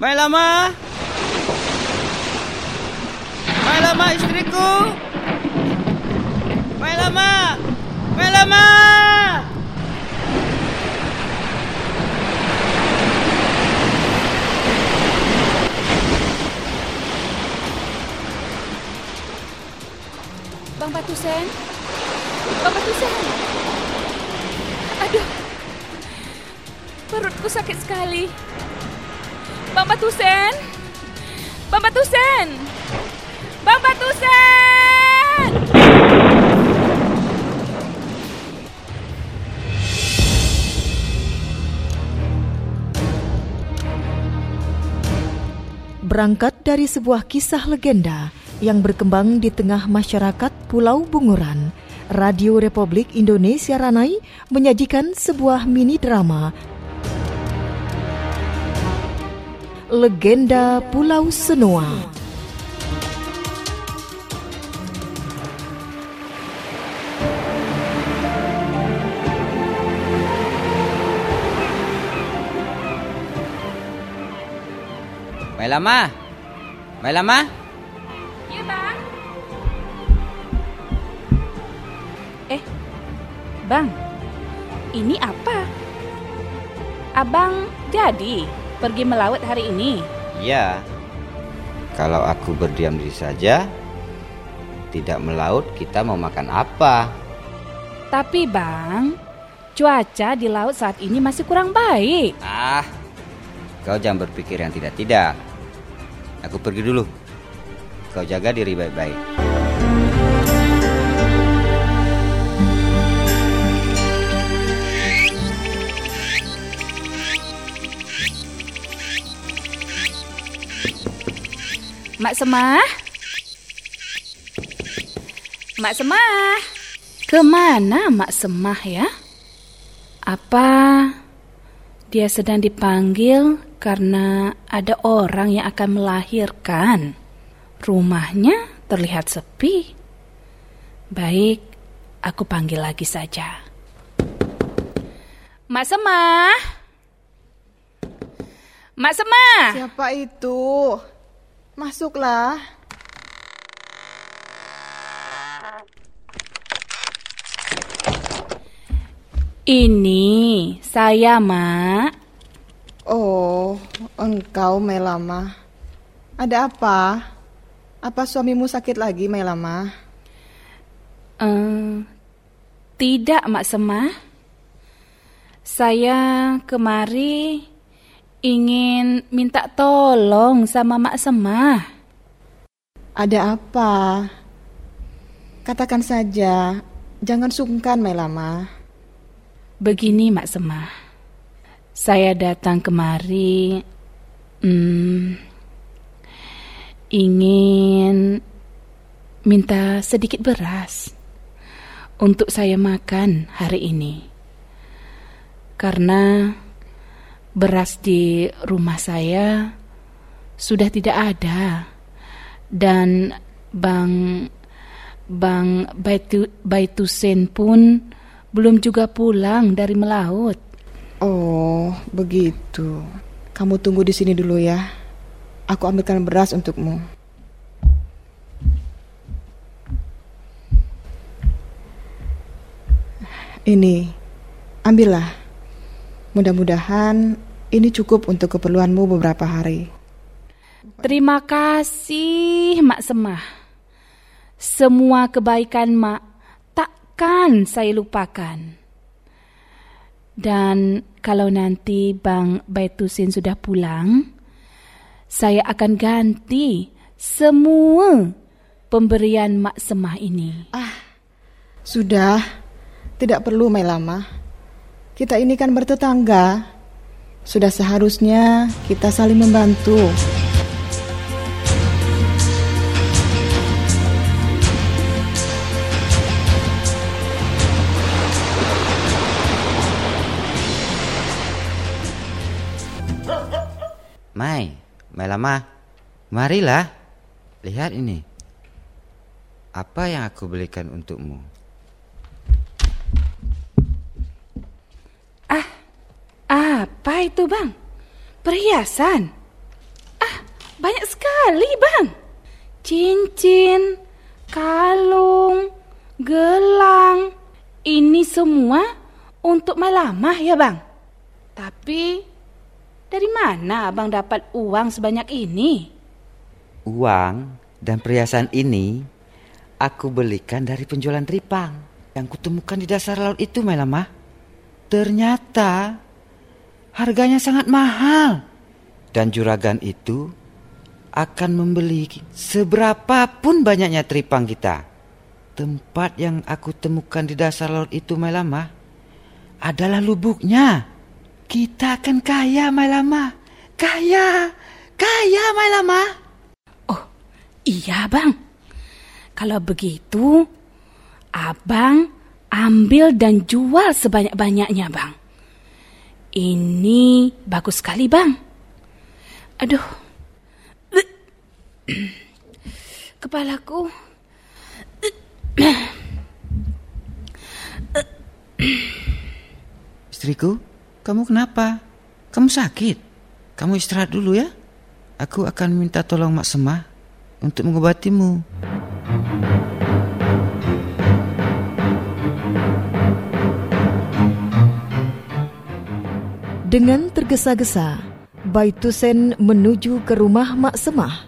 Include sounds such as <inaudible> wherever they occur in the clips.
Mai lama. Mai lama istriku. Mai lama. Mai lama. Bang Patusen. Bang Patusen. Aduh. Perutku sakit sekali. Bang Patusen. Bang Patusen. Bang Patusen. Berangkat dari sebuah kisah legenda yang berkembang di tengah masyarakat Pulau Bunguran, Radio Republik Indonesia Ranai menyajikan sebuah mini drama Legenda Pulau Senua. Mai lama. Mai lama. Ya, Bang. Eh, Bang. Ini apa? Abang jadi pergi melaut hari ini? Ya. Kalau aku berdiam diri saja, tidak melaut, kita mau makan apa? Tapi, Bang, cuaca di laut saat ini masih kurang baik. Ah, kau jangan berpikir yang tidak-tidak. Aku pergi dulu. Kau jaga diri baik-baik. Mak Semah? Mak Semah? Ke mana Mak Semah ya? Apa dia sedang dipanggil karena ada orang yang akan melahirkan? Rumahnya terlihat sepi. Baik, aku panggil lagi saja. Mak Semah? Mak Semah? Siapa itu? Masuklah. Ini saya, Mak. Oh, engkau Melama. Ada apa? Apa suamimu sakit lagi, Melama? Eh, tidak, Mak Semah. Saya kemari ingin minta tolong sama Mak Semah. Ada apa? Katakan saja. Jangan sungkan, Melama. Begini, Mak Semah. Saya datang kemari hmm, ingin minta sedikit beras untuk saya makan hari ini. Karena beras di rumah saya sudah tidak ada dan Bang Bang Baitu, Baitusen pun belum juga pulang dari melaut. Oh, begitu. Kamu tunggu di sini dulu ya. Aku ambilkan beras untukmu. Ini, ambillah. Mudah-mudahan ini cukup untuk keperluanmu beberapa hari. Terima kasih, Mak Semah. Semua kebaikan Mak takkan saya lupakan. Dan kalau nanti Bang Baitusin sudah pulang, saya akan ganti semua pemberian Mak Semah ini. Sudah, tidak perlu Melama. Kita ini kan bertetangga. Sudah seharusnya kita saling membantu. Mai, Mai lama. Marilah. Lihat ini. Apa yang aku belikan untukmu? Apa itu, Bang? Perhiasan? banyak sekali, Bang. Cincin, kalung, gelang. Ini semua untuk malamah ya, Bang. Tapi dari mana Abang dapat uang sebanyak ini? Uang dan perhiasan ini aku belikan dari penjualan tripang yang kutemukan di dasar laut itu, Melama. Ternyata harganya sangat mahal. Dan juragan itu akan membeli seberapapun banyaknya tripang kita. Tempat yang aku temukan di dasar laut itu, Melama, adalah lubuknya. Kita akan kaya, Mailama. Kaya, kaya, Mailama. Oh, iya, Bang. Kalau begitu, Abang ambil dan jual sebanyak-banyaknya, Bang. Ini bagus sekali, Bang. Aduh. <clears throat> Kepalaku. <clears throat> Istriku, kamu kenapa? Kamu sakit? Kamu istirahat dulu ya. Aku akan minta tolong Mak Semah untuk mengobatimu. Dengan tergesa-gesa, Baitusen menuju ke rumah Mak Semah,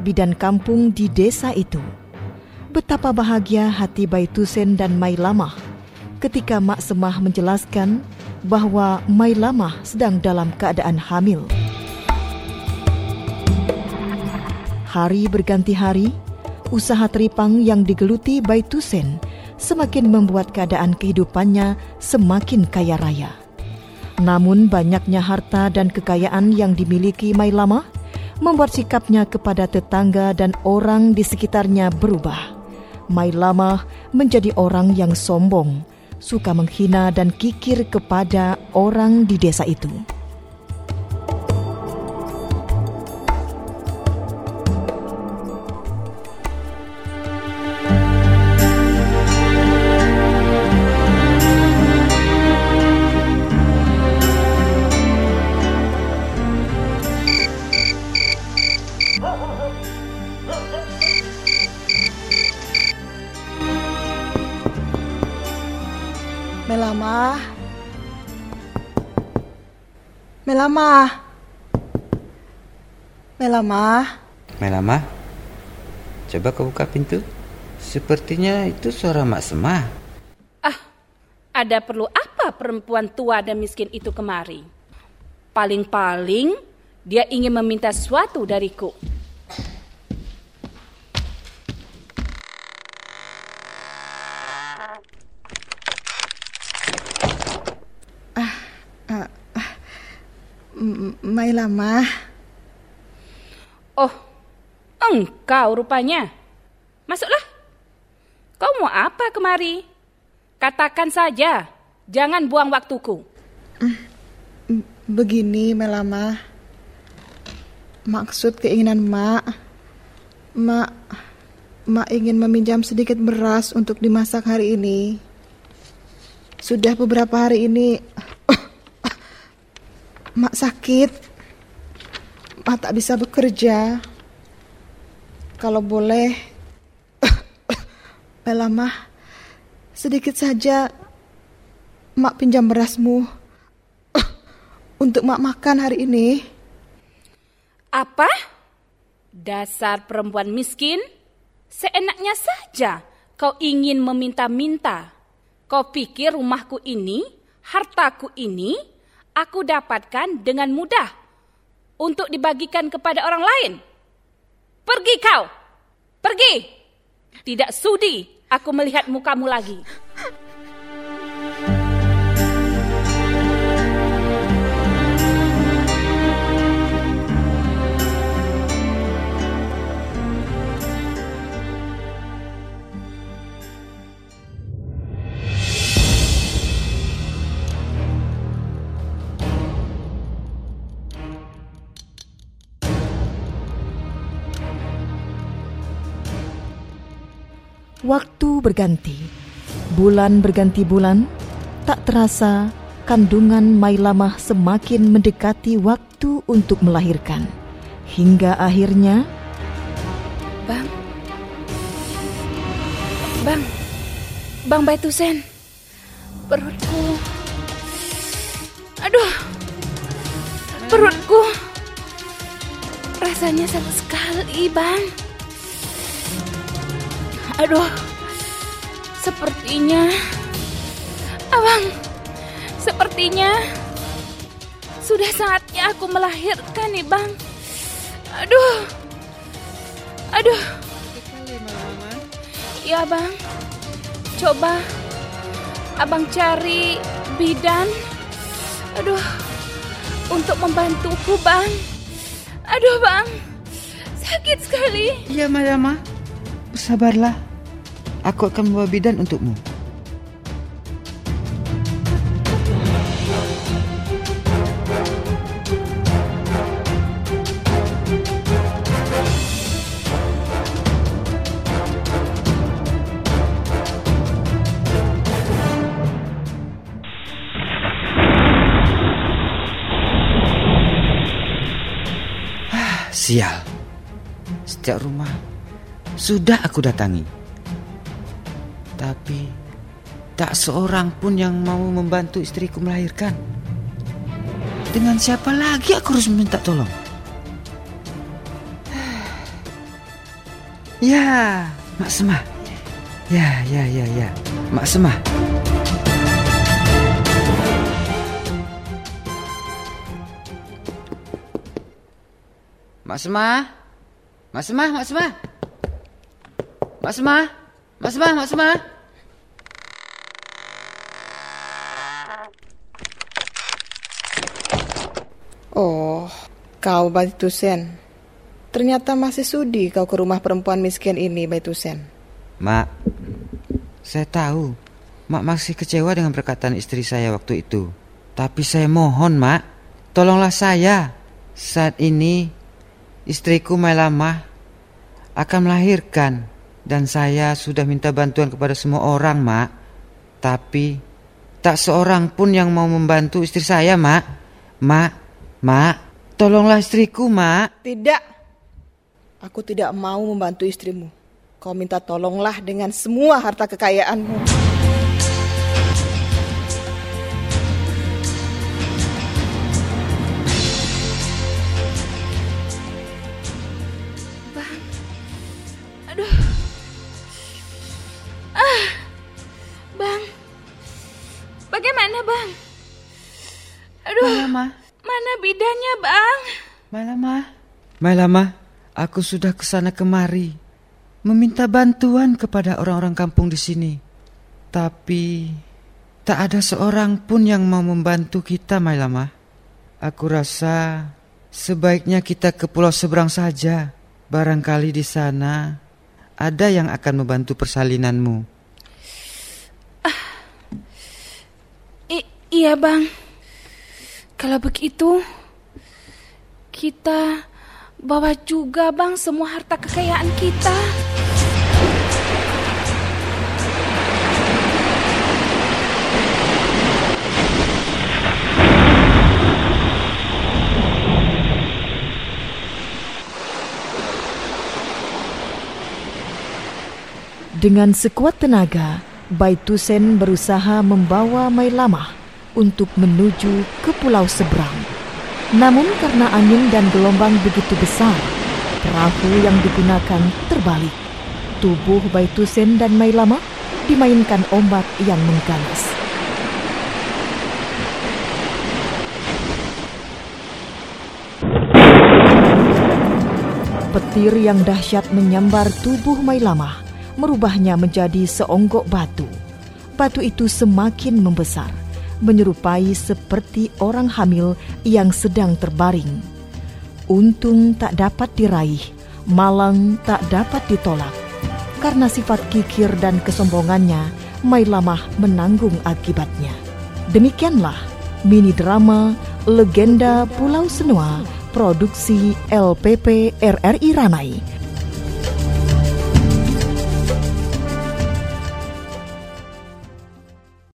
bidan kampung di desa itu. Betapa bahagia hati Baitusen dan Mailamah ketika Mak Semah menjelaskan bahwa Mailamah sedang dalam keadaan hamil. Hari berganti hari, usaha teripang yang digeluti Baitusen semakin membuat keadaan kehidupannya semakin kaya raya. Namun banyaknya harta dan kekayaan yang dimiliki Mailama membuat sikapnya kepada tetangga dan orang di sekitarnya berubah. Mailama menjadi orang yang sombong, suka menghina dan kikir kepada orang di desa itu. Melama. Melama. Melama, coba kau buka pintu. Sepertinya itu suara Mak Semah. Ah, ada perlu apa perempuan tua dan miskin itu kemari? Paling-paling dia ingin meminta sesuatu dariku. Mailama. Oh, engkau rupanya. Masuklah. Kau mau apa kemari? Katakan saja, jangan buang waktuku. Begini Melama. Maksud keinginan Mak. Mak Mak ingin meminjam sedikit beras untuk dimasak hari ini. Sudah beberapa hari ini Mak sakit. Mak tak bisa bekerja. Kalau boleh, <coughs> Melama, sedikit saja Mak pinjam berasmu <coughs> untuk Mak makan hari ini. Apa? Dasar perempuan miskin? Seenaknya saja kau ingin meminta-minta. Kau pikir rumahku ini, hartaku ini, aku dapatkan dengan mudah untuk dibagikan kepada orang lain. Pergi kau! Pergi! Tidak sudi aku melihat mukamu lagi. Waktu berganti, bulan berganti bulan, tak terasa kandungan Mailamah semakin mendekati waktu untuk melahirkan. Hingga akhirnya Bang. Bang. Bang Baitusen. Perutku. Aduh. Perutku. Rasanya sakit sekali, Bang. Aduh. Sepertinya Abang. Sepertinya sudah saatnya aku melahirkan nih, Bang. Aduh. Aduh. Iya, Bang. Coba Abang cari bidan. Aduh. Untuk membantuku, Bang. Aduh, Bang. Sakit sekali. Iya, Mayama. Sabarlah. Aku akan membawa bidan untukmu. Sial. Setiap rumah sudah aku datangi. Tapi tak seorang pun yang mau membantu istriku melahirkan. Dengan siapa lagi aku harus meminta tolong? <sighs> Ya, Mak Semah. Ya, ya, ya, ya. Mak Semah. Mak Semah. Mak Semah, Mak Semah. Mak Semah. Mak Semah, Mak Semah. Oh, kau Baitusen. Ternyata masih sudi kau ke rumah perempuan miskin ini, Baitusen. Mak, saya tahu Mak masih kecewa dengan perkataan istri saya waktu itu. Tapi saya mohon, Mak, tolonglah saya. Saat ini istriku Mailamah akan melahirkan dan saya sudah minta bantuan kepada semua orang, Mak. Tapi tak seorang pun yang mau membantu istri saya, Mak. Mak, Mak, tolonglah istriku, Mak. Tidak. Aku tidak mau membantu istrimu. Kau minta tolonglah dengan semua harta kekayaanmu. Mailamah, aku sudah ke sana kemari meminta bantuan kepada orang-orang kampung di sini. Tapi tak ada seorang pun yang mau membantu kita, Mailamah. Aku rasa sebaiknya kita ke pulau seberang saja. Barangkali di sana ada yang akan membantu persalinanmu. I- iya, Bang. Kalau begitu, kita bawa juga, Bang, semua harta kekayaan kita. Dengan sekuat tenaga, Baitusen berusaha membawa Mailamah untuk menuju ke pulau seberang. Namun karena angin dan gelombang begitu besar, perahu yang digunakan terbalik. Tubuh Baitusen dan Mailamah dimainkan ombak yang mengganas. Petir yang dahsyat menyambar tubuh Mailamah, merubahnya menjadi seonggok batu. Batu itu semakin membesar, menyerupai seperti orang hamil yang sedang terbaring. Untung tak dapat diraih, malang tak dapat ditolak. Karena sifat kikir dan kesombongannya, Mailamah menanggung akibatnya. Demikianlah mini drama Legenda Pulau Senua produksi LPP RRI Ranai